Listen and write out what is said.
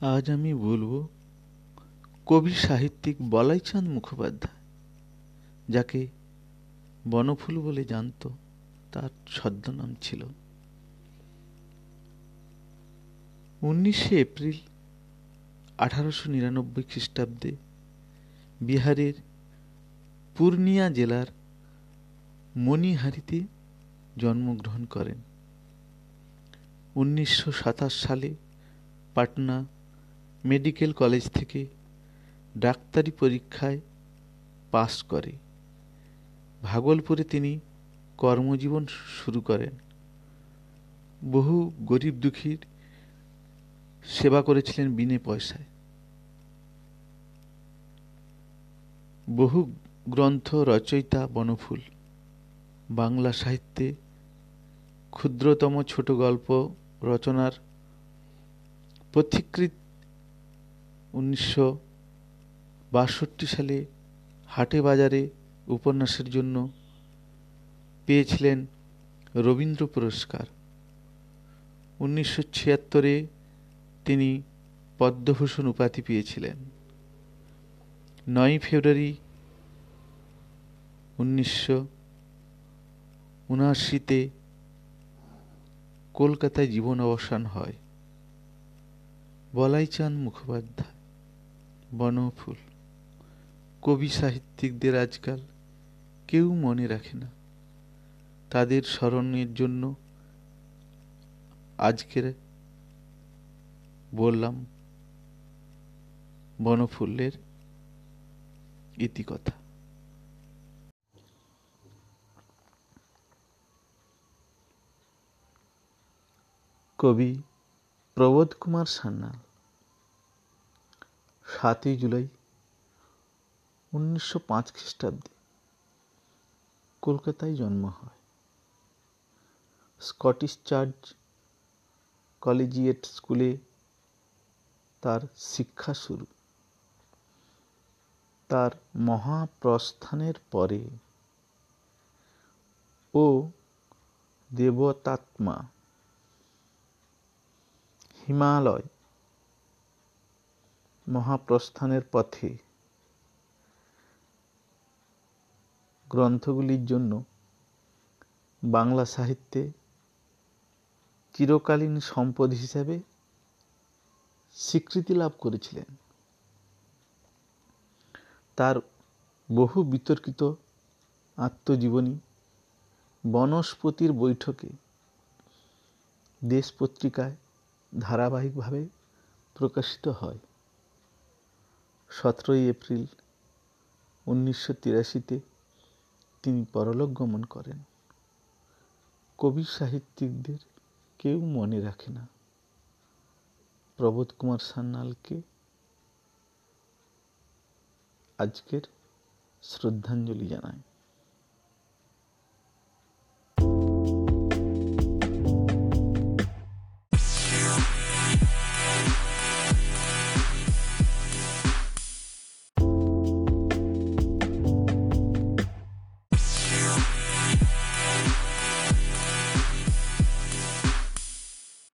আজ আমি বলব কবি সাহিত্যিক বলাইচাঁদ মুখোপাধ্যায়, যাকে বনফুল বলে জানত, তার ছদ্মনাম ছিল। উনিশে এপ্রিল আঠারোশো নিরানব্বই খ্রিস্টাব্দে বিহারের পূর্ণিয়া জেলার মণিহারিতে জন্মগ্রহণ করেন। উনিশশো সাতাশ সালে পাটনা মেডিকেল কলেজ থেকে ডাক্তারি পরীক্ষায় পাস করে। ভাগলপুরে তিনি কর্মজীবন শুরু করেন। বহু গরিব দুঃখীর সেবা করেছিলেন বিনে পয়সায়। বহু গ্রন্থ, রচয়িতা, বনফুল, বাংলা সাহিত্যে ক্ষুদ্রতম ছোট গল্প, রচনার পথিকৃত উনিশশো বাষট্টি সালে হাটে বাজারে উপন্যাসের জন্য পেয়েছিলেন রবীন্দ্র পুরস্কার। উনিশশো ছিয়াত্তরে তিনি পদ্মভূষণ উপাধি পেয়েছিলেন। নয় ফেব্রুয়ারি উনিশশো উনআশিতে কলকাতায় জীবন অবসান হয়। বলাইচাঁদ মুখোপাধ্যায়। বনফুল। কবি সাহিত্যিকদের আজকাল কেউ মনে রাখে না। তাদের স্মরণের জন্য আজকের বললাম বনফুলের ইতিকথা। কবি প্রবোধ কুমার সান্যাল সাতই জুলাই উনিশশো পাঁচ খ্রিস্টাব্দে কলকাতায় জন্ম হয়। স্কটিশ চার্চ কলেজিয়েট স্কুলে তার শিক্ষা শুরু। তার মহাপ্রস্থানের পরে ও দেবতাত্মা হিমালয় মহাপ্রস্থানের পথে। গ্রন্থগুলির জন্য বাংলা সাহিত্যে চিরকালীন সম্পদ হিসাবে স্বীকৃতি লাভ করেছিলেন। তার বহু বিতর্কিত আত্মজীবনী বনস্পতির বৈঠকে দেশ পত্রিকায় ধারাবাহিকভাবে প্রকাশিত হয়। সতেরোই এপ্রিল উনিশশো তিরাশিতে তিনি পরলোক গমন করেন। কবি সাহিত্যিকদের কেউ মনে রাখে না। প্রবোধ কুমার সান্যালকে আজকের শ্রদ্ধাঞ্জলি জানায়।